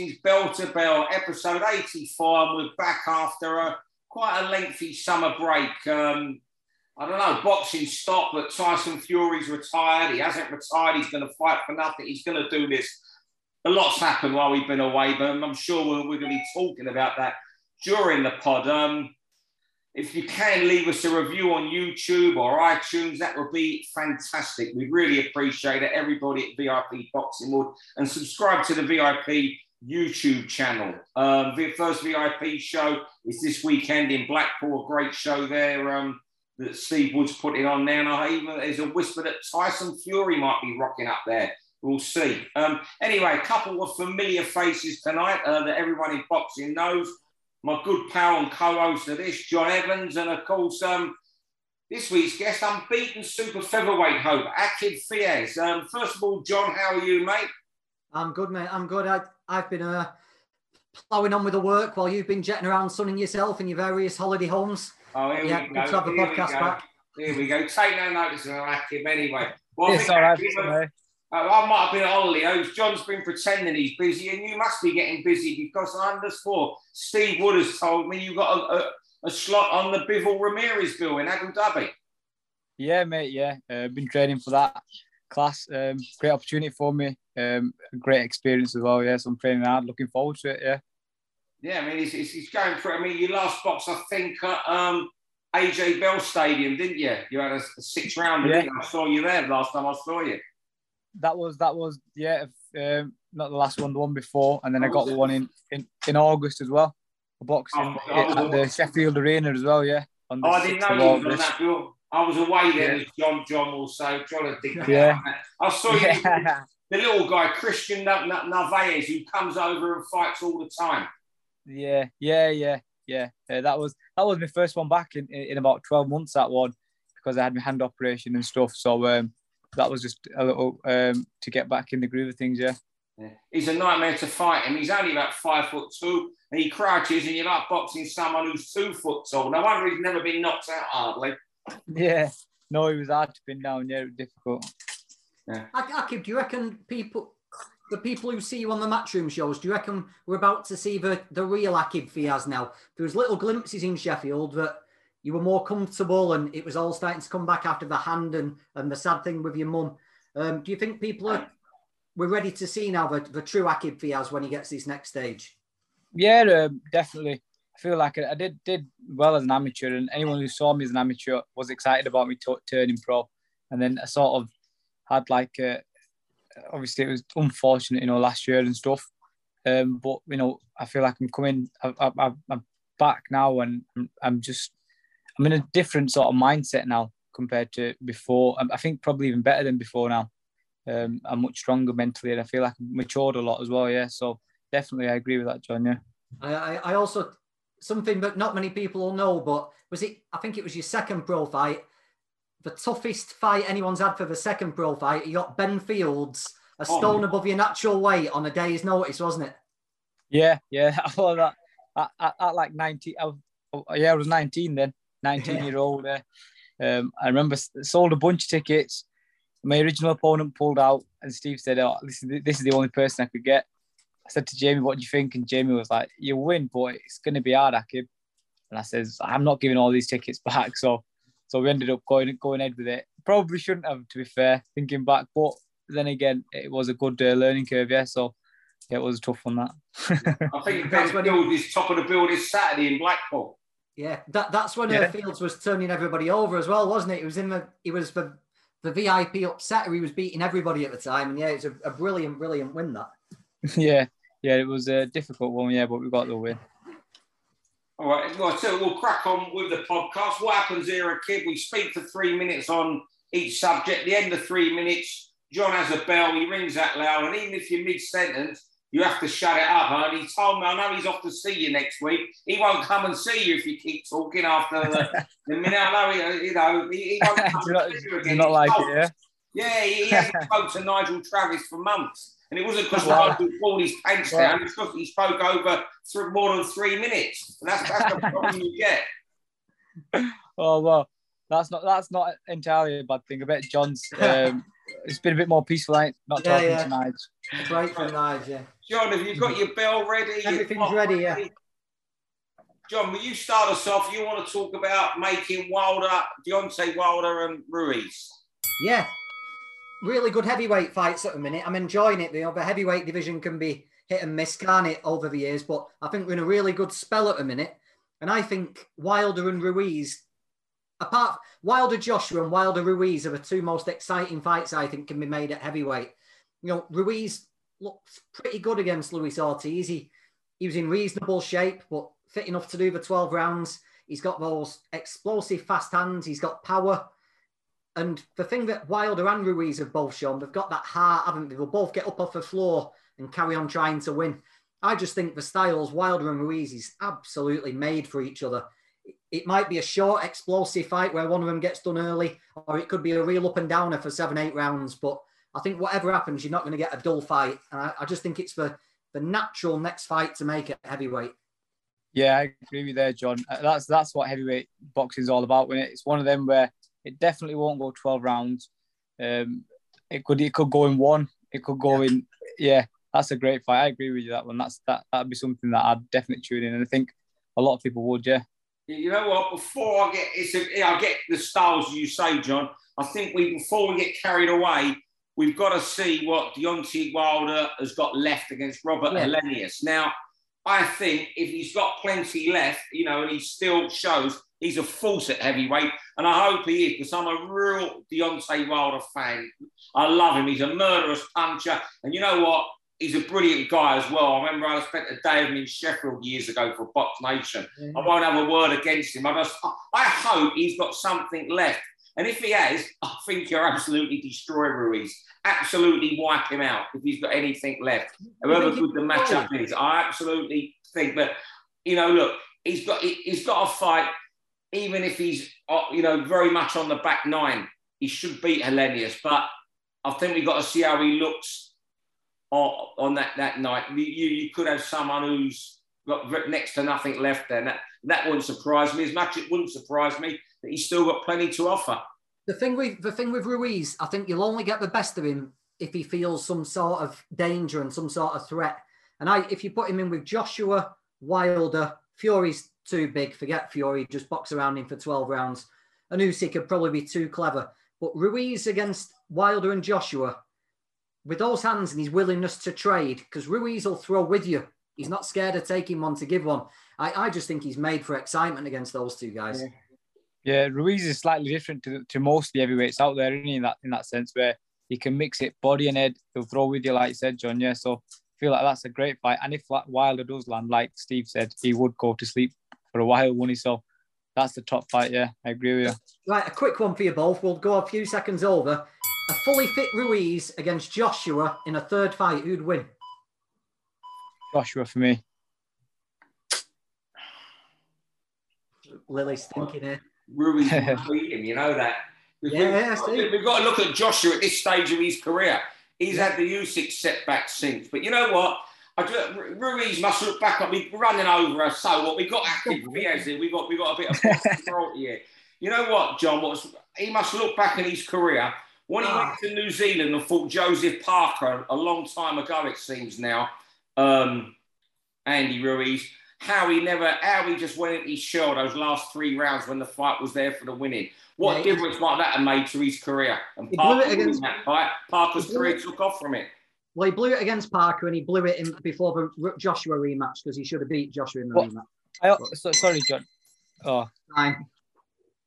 Boxing's Bell to Bell, episode 84. We're back after a quite a lengthy summer break. Um, I don't know, boxing stopped, but Tyson Fury's retired. He hasn't retired. He's going to fight for nothing. He's going to do this. A lot's happened while we've been away, but I'm sure we're, we're going to be talking about that during the pod. Um, if you can leave us a review on YouTube or iTunes, that would be fantastic. We'd really appreciate it. Everybody at VIP Boxing would. And subscribe to the VIP YouTube channel. Um, the first VIP show is this weekend in Blackpool. A great show there um, that Steve Wood's putting on there. And I even there's a whisper that Tyson Fury might be rocking up there. We'll see. Um, anyway, a couple of familiar faces tonight uh, that everyone in boxing knows my good pal and co-host of this, John Evans, and of course, um, this week's guest, unbeaten super featherweight hope, Aqib Fiaz. Um, first of all, John, how are you, mate? I'm good, mate. I'm good. I, I've been uh, ploughing on with the work while you've been jetting around sunning yourself in your various holiday homes. Oh, here yeah, we good go. to have the Here podcast we go. back. Here we go. Take no notice of Aqib anyway. Well, I It's think all right. Aqib, mate. Uh, I might have been at Hollyoaks. John's been pretending he's busy, and you must be getting busy because I understand. Steve Wood has told me you've got a, a, a slot on the Bivol Ramirez bill in Abu Dhabi. Yeah, mate. Yeah, uh, I've been training for that class. Um, great opportunity for me. Um, great experience as well. Yeah, so I'm training hard. Looking forward to it. Yeah. Yeah, I mean, he's, he's, going for it. I mean, you last box, I think, at um, AJ Bell Stadium, didn't you? You had a, a six round. Yeah. I saw you there last time I saw you. That was that was yeah. if, Um, not the last one, the one before, and then I Oh, got the one in, in, in August as well. A boxing Oh, oh, at the Sheffield Arena as well. Yeah. On the Oh, I didn't know you was on that bill. I was away then, Yeah. as John John say. John dicked Yeah. I saw you, Yeah. the little guy, Christian Na- Na- Narvaez, who comes over and fights all the time. Yeah, yeah, yeah, yeah. Uh, that was that was my first one back in, in, in about twelve months. That one because I had my hand operation and stuff. So um, that was just a little um, to get back in the groove of things. Yeah, Yeah. He's a nightmare to fight him. He's only about five foot two, and he crouches, and you're like boxing someone who's two foot tall. No wonder he's never been knocked out hardly. Yeah. No, it was hard to pin down. Yeah, it was difficult. Ak- Aqib, do you reckon people, the people who see you on the matchroom shows, do you reckon we're about to see the, the real Aqib Fiaz now? There was little glimpses in Sheffield that you were more comfortable and it was all starting to come back after the hand and, and the sad thing with your mum. Um, do you think people are, we're ready to see now the, the true Aqib Fiaz when he gets this next stage? Yeah, um, definitely. Feel like I, I did did well as an amateur, and anyone who saw me as an amateur was excited about me t- turning pro. And then I sort of had like, uh, obviously it was unfortunate, you know, last year and stuff. Um, but you know, I feel like I'm coming, I, I, I'm back now, and I'm, just, I'm in a different sort of mindset now compared to before. I, think probably even better than before now. Um, I'm much stronger mentally, and I feel like I've matured a lot as well. Yeah, so definitely I agree with that, John. Yeah. I, I also something that not many people will know, but was it? I think it was your second pro fight, the toughest fight anyone's had for the second pro fight. You got Ben Fields, a Oh. stone above your natural weight on a day's notice, wasn't it? Yeah, yeah. I thought that at, at, at like 19, I, oh, yeah, I was 19 then, 19 Yeah. year old. Uh, um, I remember sold a bunch of tickets. My original opponent pulled out, and Steve said, "Oh, this is this is the only person I could get." I said to Jamie, "What do you think?" And Jamie was like, "You win, but it's going to be hard, Aqib." And I says, "I'm not giving all these tickets back." So, so we ended up going going ahead with it. Probably shouldn't have, to be fair, thinking back. But then again, it was a good uh, learning curve, yeah. So, yeah, it was a tough on that. I think That's when- Field is top of the bill this Saturday in Blackpool. Yeah, that, that's when uh, Yeah. Fields was turning everybody over as well, wasn't it? He was in the he was the the VIP upsetter. He was beating everybody at the time, and yeah, it's a, a brilliant, brilliant win. That yeah, yeah, it was a difficult one, yeah, but we got the win. All right, well, so we'll crack on with the podcast. What happens here, a kid? We speak for three minutes on each subject. The end of three minutes, John has a bell. He rings that loud, and even if you're mid-sentence, you have to shut it up. And he told me, I know he's off to see you next week. He won't come and see you if you keep talking after the, the minute. I know, he, you know, he, he won't come not, see you again. not like told- it, yeah? Yeah, he, he hasn't spoke to Nigel Travis for months. And it wasn't because Wow. Nigel pulled his pants Wow. down, it's because he spoke over th- more than three minutes. And that's, that's the problem you get. Oh well, that's not that's not entirely a bad thing. I bet John's um, it's been a bit more peaceful, like not Yeah, talking yeah. to Nige. Great from Nige, yeah. John, have you got your bell ready? Everything's pot ready, yeah. John, will you start us off? You want to talk about making Wilder, Deontay Wilder and Ruiz? Yeah, really good heavyweight fights at the minute. I'm enjoying it. The other heavyweight division can be hit and miss, can't it, over the years? But I think we're in a really good spell at the minute. And I think Wilder and Ruiz, apart Wilder Joshua and Wilder Ruiz are the two most exciting fights I think can be made at heavyweight. You know, Ruiz looked pretty good against Luis Ortiz. He he was in reasonable shape, but fit enough to do the 12 rounds. He's got those explosive fast hands. He's got power. And the thing that Wilder and Ruiz have both shown, they've got that heart, haven't they? They'll both get up off the floor and carry on trying to win. I just think the styles, Wilder and Ruiz, is absolutely made for each other. It might be a short, explosive fight where one of them gets done early, or it could be a real up and downer for seven, eight rounds. But I think whatever happens, you're not going to get a dull fight. And I, I just think it's the, the natural next fight to make at heavyweight. Yeah, I agree with you there, John. Uh, That's that's what heavyweight boxing is all about. When it's one of them where it definitely won't go twelve rounds. Um, it could it could go in one. It could go in. Yeah, that's a great fight. I agree with you that one. That's that that'd be something that I'd definitely tune in, and I think a lot of people would. Yeah. You know what? Before I get, it's a, yeah, I get the styles you say, John. I think we before we get carried away, we've got to see what Deontay Wilder has got left against Robert Yeah. Helenius. Now, I think if he's got plenty left, you know, and he still shows he's a force at heavyweight, and I hope he is because I'm a real Deontay Wilder fan. I love him. He's a murderous puncher, and you know what? He's a brilliant guy as well. I remember I spent a day with him in Sheffield years ago for Box Nation. I won't have a word against him. I just, I hope he's got something left. And if he has, I think he'll absolutely destroy Ruiz. Absolutely wipe him out if he's got anything left. However good the he- matchup is, I absolutely think that, you know, look, he's got he- he's got to fight, even if he's, uh, you know, very much on the back nine. He should beat Helenius, but I think we've got to see how he looks on, on that, that night. You, you you could have someone who's got next to nothing left there. And that, that wouldn't surprise me as much. It wouldn't surprise me that he's still got plenty to offer. The thing with the thing with Ruiz, I think you'll only get the best of him if he feels some sort of danger and some sort of threat. And I, if you put him in with Joshua Wilder, Fury's too big. Forget Fury, just box around him for twelve rounds. And Usyk could probably be too clever. But Ruiz against Wilder and Joshua, with those hands and his willingness to trade, because Ruiz will throw with you. He's not scared of taking one to give one. I, I just think he's made for excitement against those two guys. Yeah. Yeah, Ruiz is slightly different to, to most of the heavyweights out there, isn't he, in that in that sense where he can mix it body and head. He'll throw with you, like you said, John. Yeah, so I feel like that's a great fight. And if Wilder does land, like Steve said, he would go to sleep for a while, wouldn't he? So that's the top fight. Yeah, I agree with you. Right, a quick one for you both. We'll go a few seconds over. A fully fit Ruiz against Joshua in a third fight. Who'd win? Joshua for me. Lily's thinking here. Ruiz will him, you know that. We've, Yeah, yeah, I we've got to look at Joshua at this stage of his career. He's had the Usyk setback since. But you know what? I Ruiz must look back on me running over us. So what? We got active Diaz here. We got we got a bit of control here. You know what, John? What's he must look back in his career when he Ah. went to New Zealand and fought Joseph Parker a long time ago. It seems now. Um, Andy Ruiz, how he never, how he just went at his shell those last three rounds when the fight was there for the winning. What Yeah, difference might that have made to his career? And Parker against- that fight, Parker's career took off from it. Well, he blew it against Parker and he blew it in before the Joshua rematch because he should have beat Joshua in the What? rematch. I, so, sorry, John. Oh, Fine.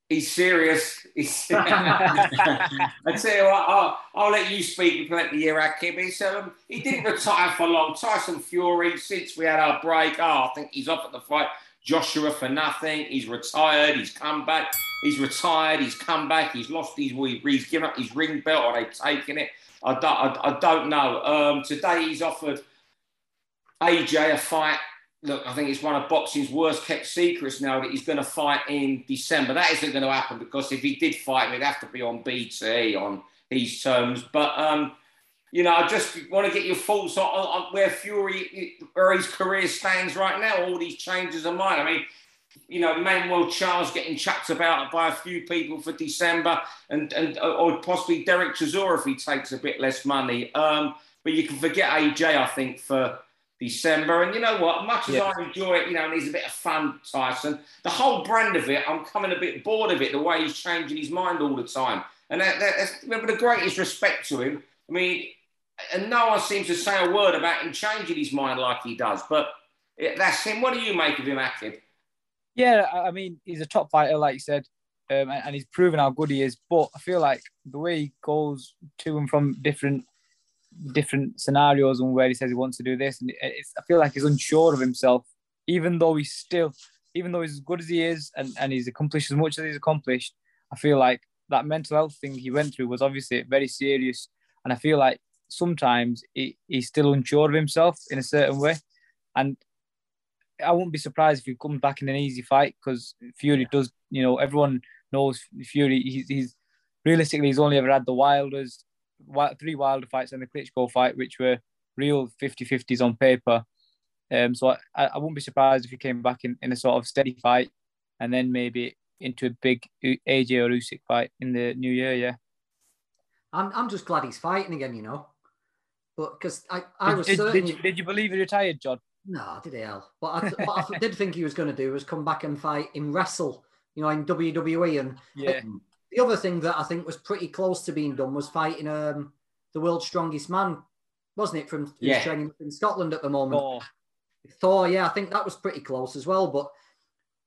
He's serious. He's I tell you what, I'll, I'll let you speak and let the year Aqib. He's, um, he didn't retire for long. Tyson Fury, since we had our break, oh, I think he's off at the fight. Joshua for nothing. He's retired. He's come back. He's retired. He's come back. He's lost his. He's given up his ring belt, or they've taken it. I don't. I, I don't know. Um, today he's offered AJ a fight. Look, I think it's one of boxing's worst kept secrets now that he's going to fight in December. That isn't going to happen because if he did fight, it'd have to be on BT on his terms. But um, you know, I just want to get your thoughts on, on, on where Fury, where his career stands right now. All these changes of mind. I mean, you know, Manuel Charr's getting chucked about by a few people for December, and and or possibly Derek Chisora if he takes a bit less money. Um, but you can forget AJ, I think, for December. And you know what? Much as yeah. I enjoy it, you know, and he's a bit of fun, Tyson. The whole brand of it, I'm coming a bit bored of it. The way he's changing his mind all the time, and that, that, that's remember the greatest respect to him. I mean, and no one seems to say a word about him changing his mind like he does. But it, that's him. What do you make of him, Aqib? Yeah, I mean, he's a top fighter, like you said, um, and, and he's proven how good he is. But I feel like the way he goes to and from different different scenarios and where he says he wants to do this. And I feel like he's unsure of himself, even though he's still, even though he's as good as he is and, and he's accomplished as much as he's accomplished. I feel like that mental health thing he went through was obviously very serious. And I feel like sometimes he, he's still unsure of himself in a certain way. And I wouldn't be surprised if he comes back in an easy fight because Fury does, you know, everyone knows Fury. He's, he's realistically, he's only ever had the Wilders three Wilder fights and the Klitschko fight, which were real 50-50s on paper. Um, so I, I wouldn't be surprised if he came back in, in a sort of steady fight and then maybe into a big AJ or Usyk fight in the new year. Yeah, I'm I'm just glad he's fighting again. You know, but because I I was did, certain. Did you, did you believe he retired, John? No, did hell. But I, what I did think he was going to do was come back and fight in wrestle. You know, in WWE and yeah the other thing that I think was pretty close to being done was fighting um, the world's strongest man, wasn't it? From yeah. training in Scotland at the moment. Thor. Thor, yeah, I think that was pretty close as well. But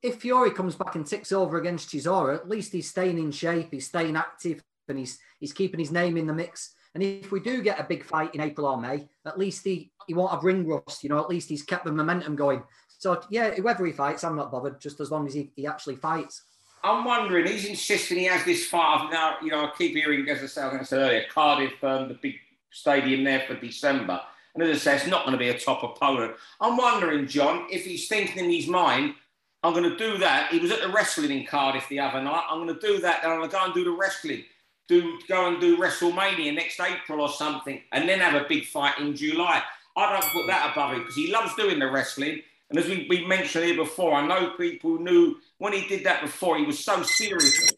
if Fury comes back and ticks over against Chisora, at least he's staying in shape, he's staying active, and he's he's keeping his name in the mix. And if we do get a big fight in April or May, at least he he won't have ring rust. You know, at least he's kept the momentum going. So yeah, whoever he fights, I'm not bothered, just as long as he, he actually fights. I'm wondering, he's insisting he has this fight. Now, you know, I keep hearing, as I said, I earlier, Cardiff, um, the big stadium there for December. And as I say, it's not going to be a top opponent. I'm wondering, John, if he's thinking in his mind, I'm going to do that. He was at the wrestling in Cardiff the other night. I'm going to do that. Then I'm going to go and do the wrestling. Do go and do WrestleMania next April or something, and then have a big fight in July. I don't put that above him because he loves doing the wrestling. And as we, we mentioned here before, I know people knew when he did that before, he was so serious.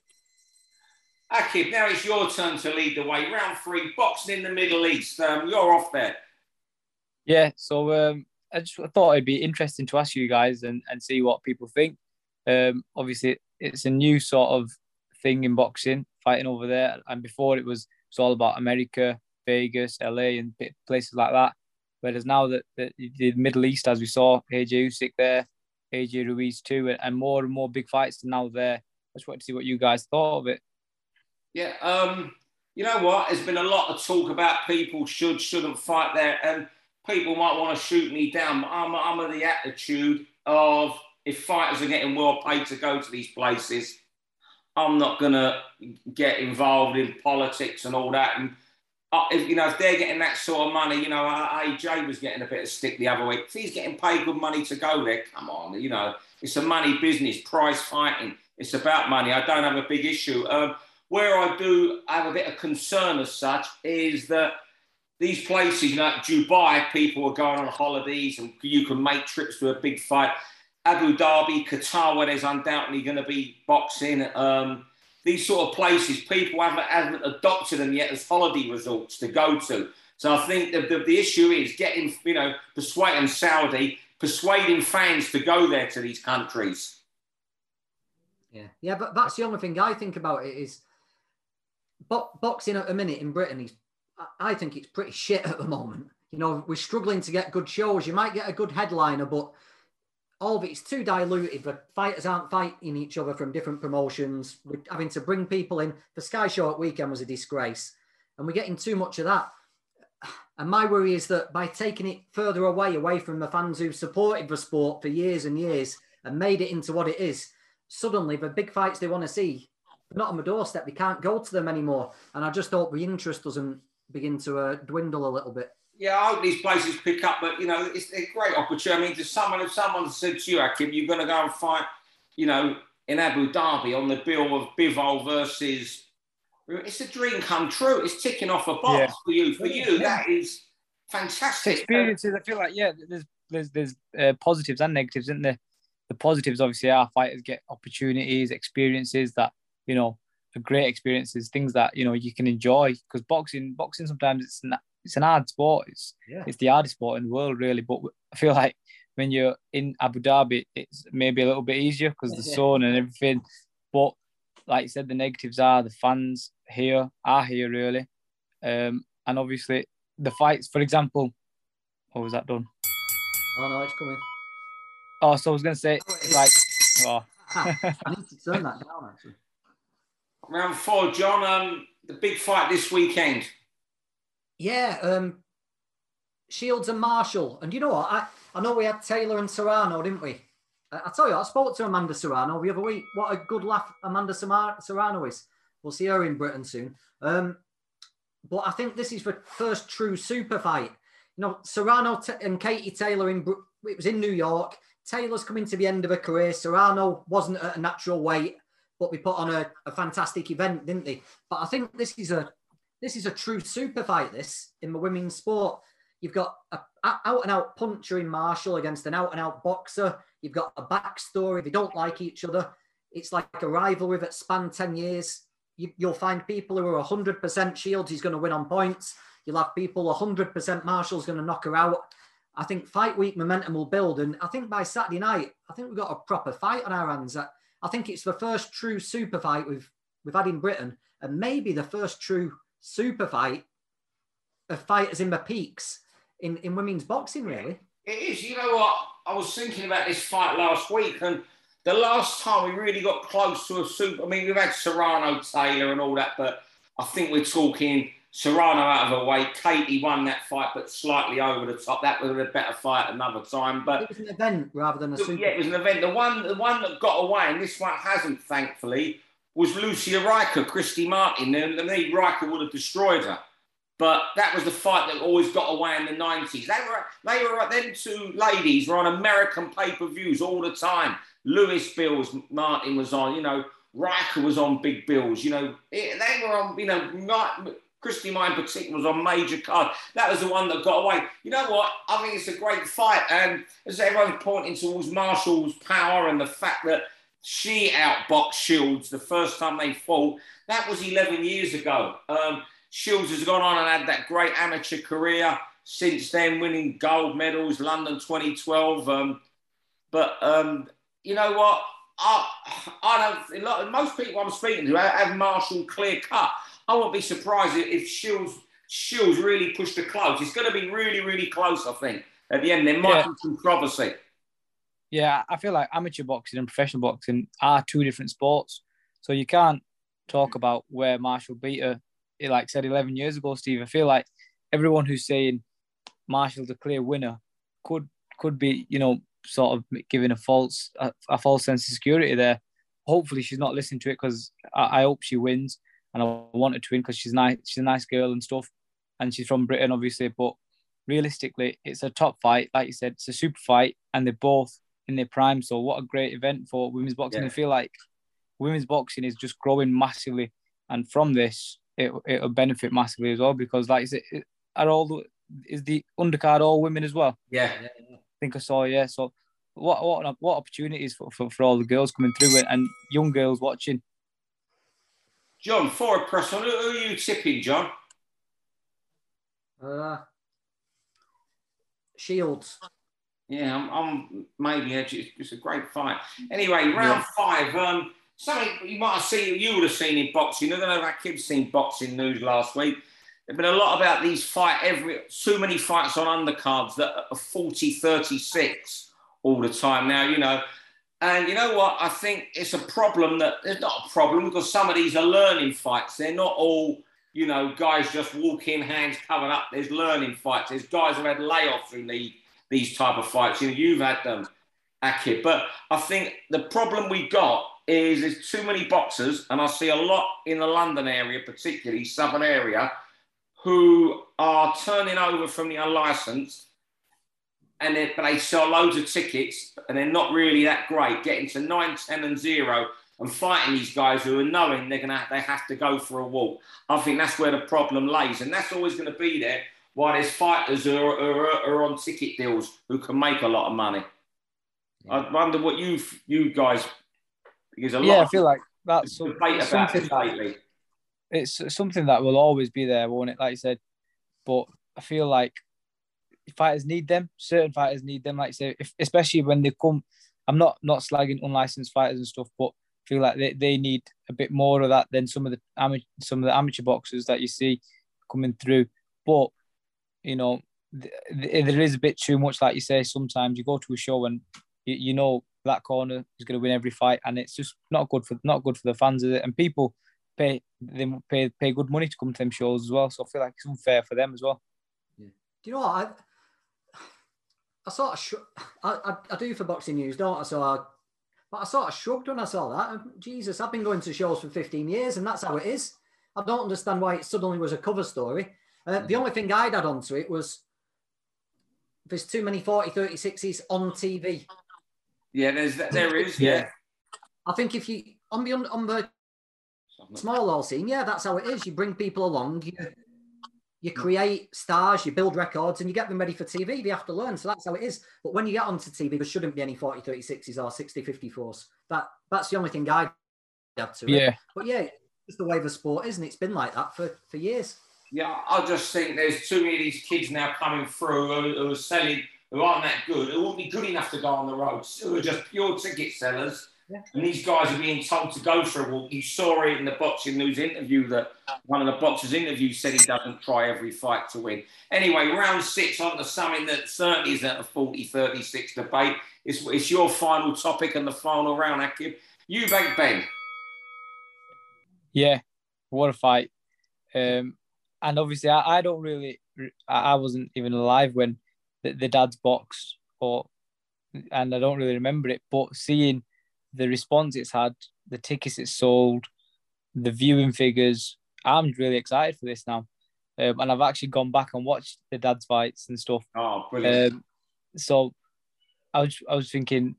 Aqib, now it's your turn to lead the way. Round three, boxing in the Middle East. Um, you're off there. Yeah, so um, I just thought it'd be interesting to ask you guys and, and see what people think. Um, obviously, it's a new sort of thing in boxing, fighting over there. And before it was it's all about America, Vegas, LA, and places like that. Whereas now that the, the Middle East, as we saw, AJ Usyk there, AJ Ruiz too, and more and more big fights now there. I just wanted to see what you guys thought of it. Yeah, um, you know what? There's been a lot of talk about people should, shouldn't fight there, and people might want to shoot me down. But I'm, I'm of the attitude of if fighters are getting well paid to go to these places, I'm not going to get involved in politics and all that. And uh, if, you know, if they're getting that sort of money, you know, AJ was getting a bit of stick the other week. If he's getting paid good money to go there, come on, you know, it's a money business, prize fighting. It's about money. I don't have a big issue. Um, where I do have a bit of concern as such is that these places, know, Dubai, people are going on holidays and you can make trips to a big fight. Abu Dhabi, Qatar, where there's undoubtedly going to be boxing. Um, these sort of places, people haven't, haven't adopted them yet as holiday resorts to go to. So I think the, the, the issue is getting, you know, persuading Saudi, persuading fans to go there to these countries. Yeah, yeah, but that's the only thing I think about it is bo- boxing at a minute in Britain is, I think it's pretty shit at the moment. You know, we're struggling to get good shows. You might get a good headliner, but all of it's too diluted. The fighters aren't fighting each other from different promotions. We're having to bring people in. The Sky Show at weekend was a disgrace, and we're getting too much of that. And my worry is that by taking it further away, away from the fans who've supported the sport for years and years and made it into what it is, suddenly the big fights they want to see, they're not on the doorstep. We can't go to them anymore. And I just hope the interest doesn't begin to uh, dwindle a little bit yeah, I hope these places pick up, but you know, it's a great opportunity. I mean, to someone, if someone said to you, Aqib, you're going to go and fight, you know, in Abu Dhabi on the bill of Bivol versus, it's a dream come true. It's ticking off a box yeah. for you. For you, that is fantastic. Experiences. I feel like yeah, there's there's there's uh, positives and negatives, isn't there? the positives obviously are fighters get opportunities, experiences that you know are great experiences, things that you know you can enjoy. Because boxing, boxing sometimes it's an, it's an hard sport. It's Yeah. it's the hardest sport in the world, really. But I feel like when you're in Abu Dhabi, it's maybe a little bit easier because the Yeah. sun and everything. But like you said, the negatives are the fans here are here really, um, and obviously the fights. For example, what was that done? Oh no, it's coming. Oh, so I was gonna say like, oh, I need to turn that down actually. Round four, John. Um, the big fight this weekend. Yeah, um, Shields and Marshall. And you know what? I, I know we had Taylor and Serrano, didn't we? I, tell you, I spoke to Amanda Serrano the other week. What a good laugh Amanda Serrano is. We'll see her in Britain soon. Um, but I think this is the first true super fight. You know, Serrano and Katie Taylor in it was in New York. Taylor's coming to the end of her career. Serrano wasn't at a natural weight, but we put on a, a fantastic event, didn't they? But I think this is a this is a true super fight. This in the women's sport, you've got a, out and out puncher in Marshall against an out and out boxer. You've got a backstory. They don't like each other. It's like a rivalry that spanned ten years. You, you'll find people who are hundred percent Shields. He's going to win on points. You'll have people hundred percent Marshall's going to knock her out. I think fight week momentum will build, and I think by Saturday night, I think we've got a proper fight on our hands. I, I think it's the first true super fight we've we've had in Britain, and maybe the first true super fight of fighters in the peaks in, in women's boxing, really. It is. You know what? I was thinking about this fight last week, and the last time we really got close to a super. I mean, we've had Serrano, Taylor, and all that, but I think we're talking Serrano out of her way. Katie won that fight, but slightly over the top. That was a better fight another time. But It was an event rather than a super. yeah, it was an event. The one, the one that got away, and this one hasn't, thankfully, was Lucia Rijker, Christy Martin. And me, Rijker would have destroyed her. But that was the fight that always got away in the 90s. They were, they were, them two ladies were on American pay-per-views all the time. Lewis Bills, Martin was on, you know, Rijker was on big bills, you know, it, they were on, you know, not, Christy Mine in particular was on major card. That was the one that got away. You know what? I think it's a great fight. And as everyone's pointing towards Marshall's power and the fact that she outboxed Shields the first time they fought, that was 11 years ago. Um, Shields has gone on and had that great amateur career since then, winning gold medals, London 2012. Um, but um, you know what? I, I don't. a lot- Most people I'm speaking to have Marshall clear cut. I won't be surprised if Shields Shields really pushed the close. It's going to be really, really close. I think at the end there might Yeah. be controversy. Yeah, I feel like amateur boxing and professional boxing are two different sports. So you can't talk about where Marshall beat her, eh, like said 11 years ago, Steve. I feel like everyone who's saying Marshall's a clear winner could could be, you know, sort of giving a false a, a false sense of security there. Hopefully, she's not listening to it because I, I hope she wins, and I want her to win because she's nice. She's a nice girl and stuff, and she's from Britain, obviously. But realistically, it's a top fight. Like you said, it's a super fight, and they're both in their prime. So what a great event for women's boxing. Yeah. I feel like women's boxing is just growing massively, and from this, it it'll benefit massively as well because, like, is it are all the is the undercard all women as well? Yeah. I think I saw, yeah. So what what what opportunities for, for, for all the girls coming through it and young girls watching. John, for a press on, who, who are you tipping, John? Uh, Shields. Yeah, I'm, I'm maybe it's, it's a great fight. Anyway, round Yeah. five. Um, something you might have seen, you would have seen in boxing. I don't know if our kids seen boxing news last week. There's been a lot about these fight every so many fights on undercards that are 40, 36 all the time now. You know, and you know what? I think it's a problem that there's not a problem because some of these are learning fights. They're not all, you know, guys just walk in, hands covered up. There's learning fights. There's guys who've had layoffs in the, these type of fights. You know, you've had them, Aqib. But I think the problem we got is there's too many boxers, and I see a lot in the London area, particularly southern area, who are turning over from the unlicensed and they, but they sell loads of tickets and they're not really that great, getting to 9, 10 and 0 and fighting these guys who are knowing they're gonna they have to go for a walk. I think that's where the problem lays, and that's always going to be there. While there's fighters who are, are, are on ticket deals who can make a lot of money. I wonder what you you guys because a lot. Yeah, I feel like that's some, something, that, it's something that will always be there, won't it? Like you said, but I feel like fighters need them. Certain fighters need them, like say, if, especially when they come. I'm not not slagging unlicensed fighters and stuff, but I feel like they, they need a bit more of that than some of the amateur some of the amateur boxers that you see coming through. But you know, th- th- there is a bit too much, like you say. Sometimes you go to a show and you, you know that corner is going to win every fight, and it's just not good for not good for the fans, is it? And people pay they pay pay good money to come to them shows as well. So I feel like it's unfair for them as well. Yeah. Do you know what I? I sort of sh- I, I, I do for boxing news, don't I? So I, but I sort of shrugged when I saw that. Jesus, I've been going to shows for 15 years, and that's how it is. I don't understand why it suddenly was a cover story. Uh, the only thing I'd add on to it was there's too many 40 36s on TV. Yeah, there's there is. Yeah. I think if you on the on the small hall scene, yeah, that's how it is. You bring people along, you you create stars, you build records, and you get them ready for TV. They have to learn, so that's how it is. But when you get onto TV, there shouldn't be any 40 36s or 60 54s. That that's the only thing I add to it. Yeah. But yeah, it's the way the sport is, and it's been like that for for years. Yeah, I just think there's too many of these kids now coming through who, who are selling, who aren't that good, who won't be good enough to go on the roads, who are just pure ticket sellers. Yeah. And these guys are being told to go for a walk. You saw it in the boxing news interview that one of the boxers' interviews said he doesn't try every fight to win. Anyway, round six on to something that certainly isn't a 40 36 debate. It's, it's your final topic and the final round, Aqib. Eubank Benn. Yeah, what a fight. Um, and obviously, I, I don't really, I wasn't even alive when the, the dad's box or, and I don't really remember it. But seeing the response it's had, the tickets it's sold, the viewing figures, I'm really excited for this now. Um, and I've actually gone back and watched the dad's fights and stuff. Oh, brilliant! Um, so, I was I was thinking,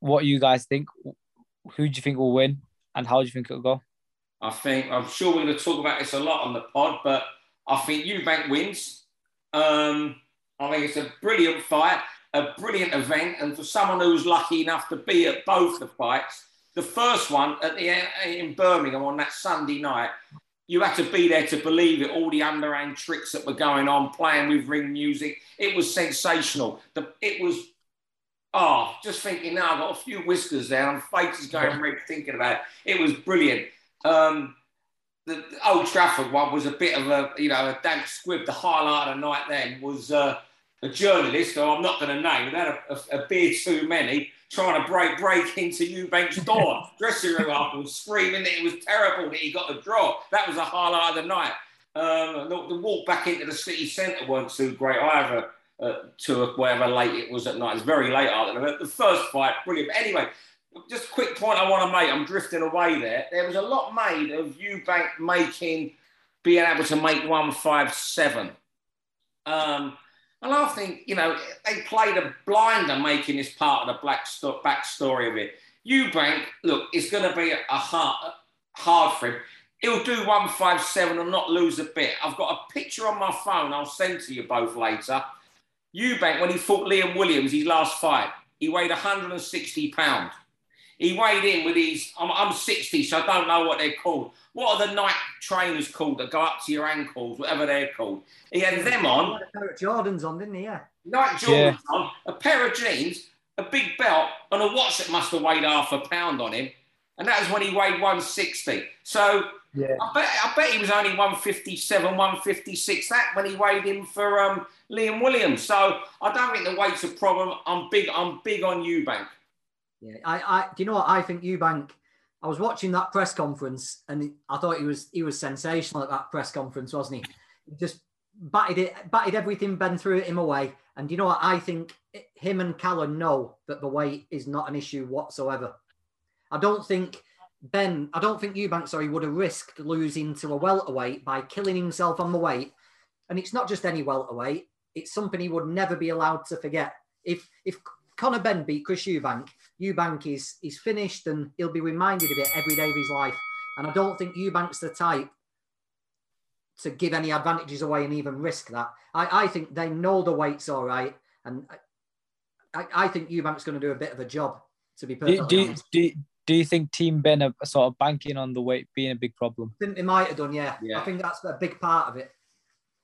what you guys think? Who do you think will win, and how do you think it'll go? I think I'm sure we're going to talk about this a lot on the pod, but I think Eubank wins. Um, I think it's a brilliant fight, a brilliant event, and for someone who was lucky enough to be at both the fights, the first one at the in Birmingham on that Sunday night, you had to be there to believe it. All the underhand tricks that were going on, playing with ring music, it was sensational. The, it was oh, just thinking now, I've got a few whiskers there, and face is going red thinking about it. It was brilliant. Um, the, Old Trafford one was a bit of a, you know, a damp squib. The highlight of the night then was uh, a journalist, who I'm not going to name, had a, a, a beer too many, trying to break break into Eubank's door, dressing room up and screaming that it was terrible that he got the draw. That was a highlight of the night. Um, the, the, walk back into the city centre weren't too great either. Uh, to whatever late it was at night. It's very late there. The first fight, brilliant. But anyway, just a quick point I want to make. I'm drifting away there. There was a lot made of Eubank making, being able to make 157. Um, and I think, you know, they played a blinder making this part of the black sto- backstory of it. Eubank, look, it's going to be a hard, hard for him. He'll do 157 and not lose a bit. I've got a picture on my phone I'll send to you both later. Eubank, when he fought Liam Williams, his last fight, he weighed 160 pounds. He weighed in with his, I'm, I'm 60, so I don't know what they're called. What are the night trainers called that go up to your ankles, whatever they're called? He had them on. a pair of Jordans on, didn't he? Yeah. Night Jordans yeah. on, a pair of jeans, a big belt, and a watch that must have weighed half a pound on him. And that was when he weighed 160. So yeah. I, bet, I bet he was only 157, 156 that when he weighed in for um, Liam Williams. So I don't think the weight's a problem. I'm big, I'm big on Eubank. Yeah, I, I, do you know what I think? Eubank. I was watching that press conference, and I thought he was he was sensational at that press conference, wasn't he? he just batted it, batted everything Benn threw him away. And do you know what? I think him and Callum know that the weight is not an issue whatsoever. I don't think Benn, I don't think Eubank, sorry, would have risked losing to a welterweight by killing himself on the weight. And it's not just any welterweight; it's something he would never be allowed to forget. If if Conor Benn beat Chris Eubank, Eubank is is finished and he'll be reminded of it every day of his life. And I don't think Eubank's the type to give any advantages away and even risk that. I, I think they know the weight's all right. And I, I think Eubank's going to do a bit of a job. To be Do, perfectly do, honest, do, do you think Team Benn are sort of banking on the weight being a big problem? I think they might have done. Yeah. Yeah. I think that's a big part of it.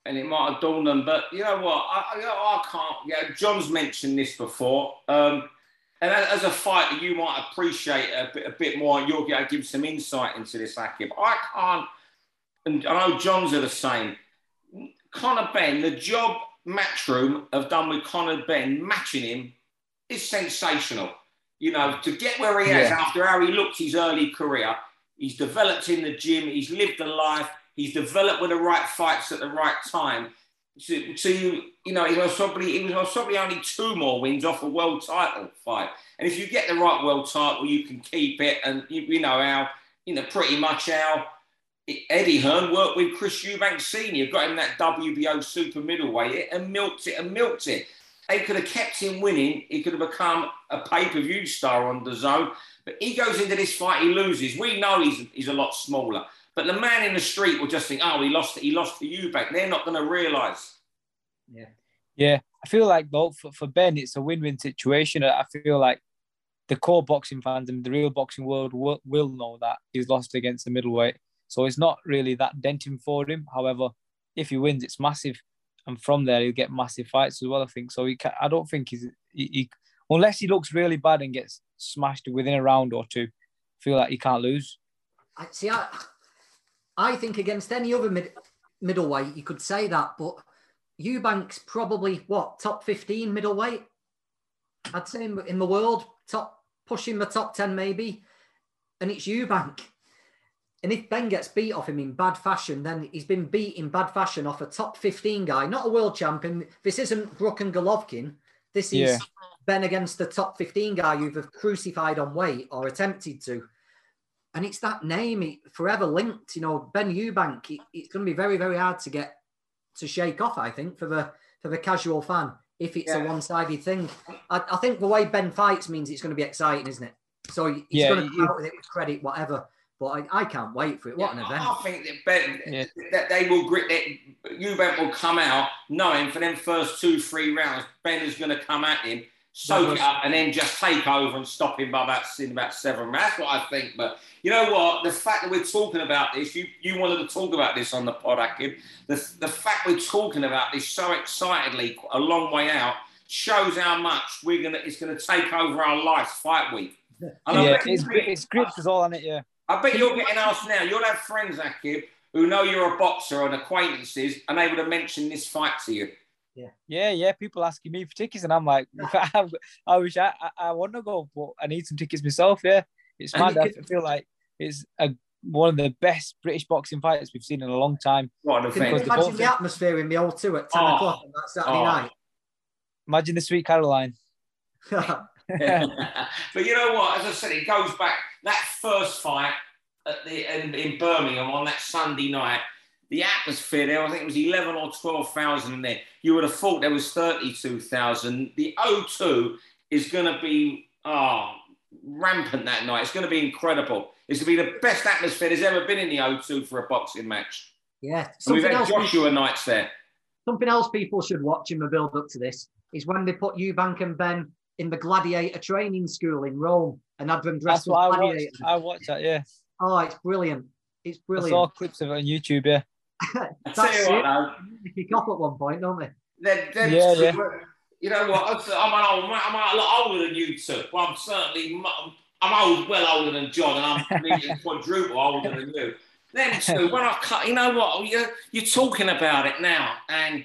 And it might have dawned them. But you know what? I, I, I can't. Yeah, John's mentioned this before. Um, and as, a fighter, you might appreciate a bit, a bit more, and you'll be able to give some insight into this, Aqib. I can't, and I know John's are the same. Conor Benn, the job Matchroom have done with Conor Benn, matching him, is sensational. You know, to get where he is after how he looked his early career, he's developed in the gym, he's lived a life, he's developed with the right fights at the right time. To, to you know, he was probably he was probably only two more wins off a world title fight. And if you get the right world title, you can keep it. And you, you know how you know pretty much how Eddie Hearn worked with Chris Eubank Senior, got him that WBO super middleweight and milked it and milked it. They could have kept him winning. He could have become a pay-per-view star on the zone. But he goes into this fight, he loses. We know he's, he's a lot smaller. But the man in the street will just think, oh, he lost he lost to Eubank. They're not going to realise. Yeah. Yeah, I feel like though for, for Benn, it's a win-win situation. I feel like the core boxing fans and the real boxing world will, will know that he's lost against the middleweight, so it's not really that denting for him. However, if he wins, it's massive, and from there he'll get massive fights as well. I think so. He can, I don't think he's he, he unless he looks really bad and gets smashed within a round or two. I feel like he can't lose. I see. I, I think against any other mid, middleweight, you could say that, but Eubank's probably what top fifteen middleweight. I'd say in, in the world, top pushing the top ten maybe, and it's Eubank. And if Benn gets beat off him in bad fashion, then he's been beat in bad fashion off a top 15 guy, not a world champion. This isn't Brook and Golovkin. This is Yeah. Benn against the top 15 guy you've crucified on weight or attempted to. And it's that name it, forever linked. You know, Benn Eubank. It, it's going to be very, very hard to get to shake off. I think for the for the casual fan, if it's a one-sided thing. I, I think the way Benn fights means it's going to be exciting, isn't it? So he's Yeah, going to come out with it with credit, whatever. But I, I can't wait for it. What an event! I, I think that Benn, Yeah. that they will grit that Eubank will come out knowing for them first two, three rounds, Benn is going to come at him, soak it up, and then just take over and stop him by about in about seven. That's what I think. But you know what? The fact that we're talking about this, you, you wanted to talk about this on the pod, Aqib. The, the fact we're talking about this so excitedly a long way out shows how much we're gonna it's gonna take over our lives fight week. And I yeah, bet it's you- it's grips is all on it. Yeah, I bet you're getting asked now. You'll have friends, Aqib, who know you're a boxer and acquaintances, and they would have mentioned this fight to you. Yeah, yeah. People asking me for tickets, and I'm like, I, I wish I, I, I want to go, but I need some tickets myself. Yeah, it's And mad. you I feel like it's a, one of the best British boxing fights we've seen in a long time. What an Can you event. The imagine both- the atmosphere in the O2 at 10 Oh. o'clock on that Saturday Oh. night? Imagine the Sweet Caroline. but you know what? As I said, it goes back that first fight at the in, in Birmingham on that Sunday night. The atmosphere there, I think it was eleven or twelve thousand in there. You would have thought there was thirty-two thousand. The O2 is going to be oh, rampant that night. It's going to be incredible. It's going to be the best atmosphere there's ever been in the O2 for a boxing match. yeah. And we've Something had else, Joshua nights there. something else people should watch in the build up to this is when they put Eubank and Benn in the gladiator training school in Rome and had them That's dressed as what I watched. I watched that. Yeah, Oh, it's brilliant. It's brilliant. I brilliant. saw clips of it on YouTube. Yeah, I That's tell you what, it. though, They kick off at one point, don't they? They're, they're Yeah, yeah. You know what? I'm, I'm, an old, man. I'm a lot older than you two. Well, I'm certainly I'm old, well older than John, and I'm nearly quadruple older than you. Then two, when I cut, you know what? You're, you're talking about it now, and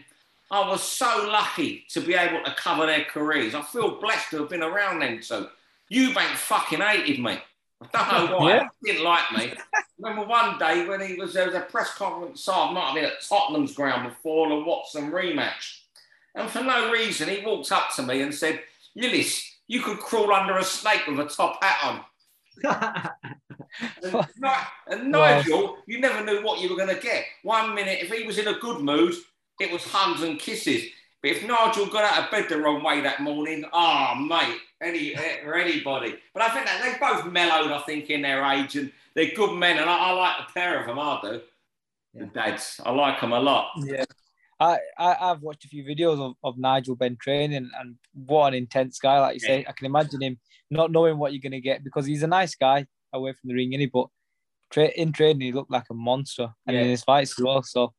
I was so lucky to be able to cover their careers. I feel blessed to have been around them two. Eubank fucking hated me. I don't know why. Yeah. He didn't like me. Remember one day when he was there was a press conference, so I might have been at Tottenham's ground before the Watson rematch. And for no reason, he walked up to me and said, Lillis, you could crawl under a snake with a top hat on. And, and Wow. Nigel, you never knew what you were going to get. One minute, if he was in a good mood, it was hugs and kisses. But if Nigel got out of bed the wrong way that morning, ah, mate, any or anybody. But I think that they both mellowed, I think, in their age, and they're good men, and I, I like the pair of them. I do. The dads, I like them a lot. yeah. I, I I've watched a few videos of, of Nigel Benn training, and what an intense guy! Like you yeah. say, I can imagine him not knowing what you're gonna get because he's a nice guy away from the ring, any but tra- in training he looked like a monster, and yeah. in his fights as well. So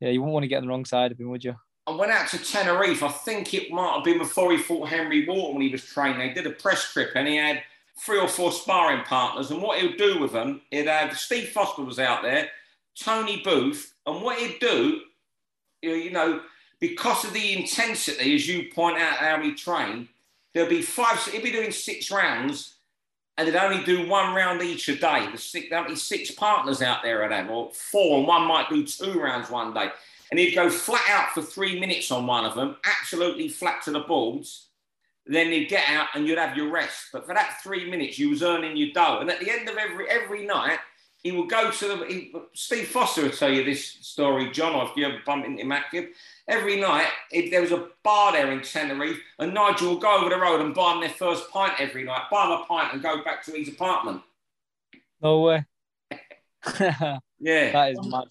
yeah, you wouldn't want to get on the wrong side of him, would you? I went out to Tenerife. I think it might have been before he fought Henry Wharton when he was training. They did a press trip, and he had three or four sparring partners. And what he'd do with them, he'd have Steve Foster was out there, Tony Booth, and what he'd do you know, because of the intensity, as you point out how he trained, there'll be five, he'd be doing six rounds and they'd only do one round each a day. There's six, there'll be six partners out there at them, or four, and one might do two rounds one day. And he'd go flat out for three minutes on one of them, absolutely flat to the boards. Then he'd get out and you'd have your rest. But for that three minutes, you was earning your dough. And at the end of every every night, he would go to the. He, Steve Foster will tell you this story, John, if you ever bump into Mackie. Every night, if there was a bar there in Tenerife, and Nigel will go over the road and buy them their first pint every night, buy them a pint and go back to his apartment. No way. yeah. That is mad.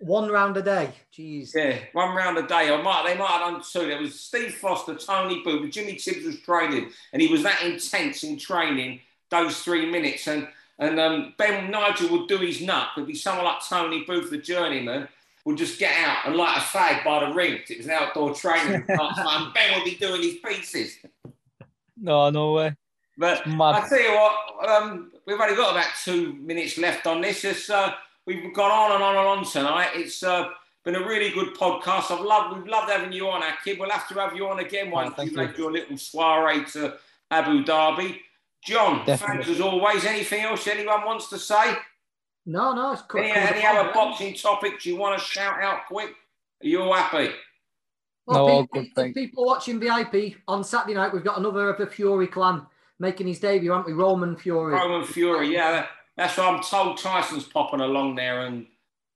One round a day. Jeez. Yeah, one round a day. I might, they might have done two. There was Steve Foster, Tony Booth, Jimmy Tibbs was training, and he was that intense in training those three minutes. And and um, Benn Nigel would do his nut. There'd be someone like Tony Booth, the journeyman, would just get out and light a fag by the ring. It was an outdoor training. and Benn would be doing his pieces. No, no way. But I tell you what, um, we've only got about two minutes left on this. It's, uh, we've gone on and on and on tonight. It's uh, been a really good podcast. I've loved, we've loved having you on, Aqib. We'll have to have you on again once oh, you make your little soiree to Abu Dhabi. John, Definitely. thanks as always. Anything else anyone wants to say? No, no. It's cool. Any, any other boxing topics you want to shout out quick? Are you all happy? Well, no, people, good people watching VIP on Saturday night, we've got another of the Fury clan making his debut, haven't we? Roman Fury. Roman Fury, yeah. That's what I'm told. Tyson's popping along there, and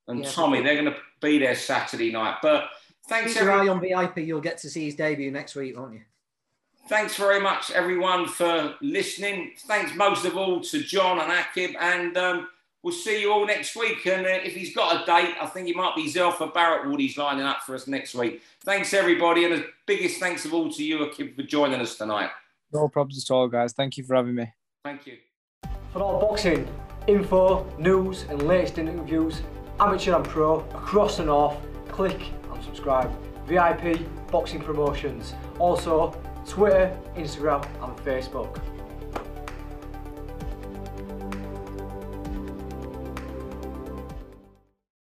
and yeah, Tommy, they're going to be there Saturday night. But thanks, Keep everyone. Your eye on VIP. You'll get to see his debut next week, won't you? Thanks very much, everyone, for listening. Thanks most of all to John and Aqib, and um, we'll see you all next week. And uh, if he's got a date, I think it might be Zelfa Barrett Wood he's lining up for us next week. Thanks, everybody, and the biggest thanks of all to you, Aqib, for joining us tonight. No problems at all, guys. Thank you for having me. Thank you. For all boxing info, news, and latest interviews, amateur and pro, across the north, click and subscribe. VIP Boxing Promotions. Also, Twitter, Instagram, and Facebook.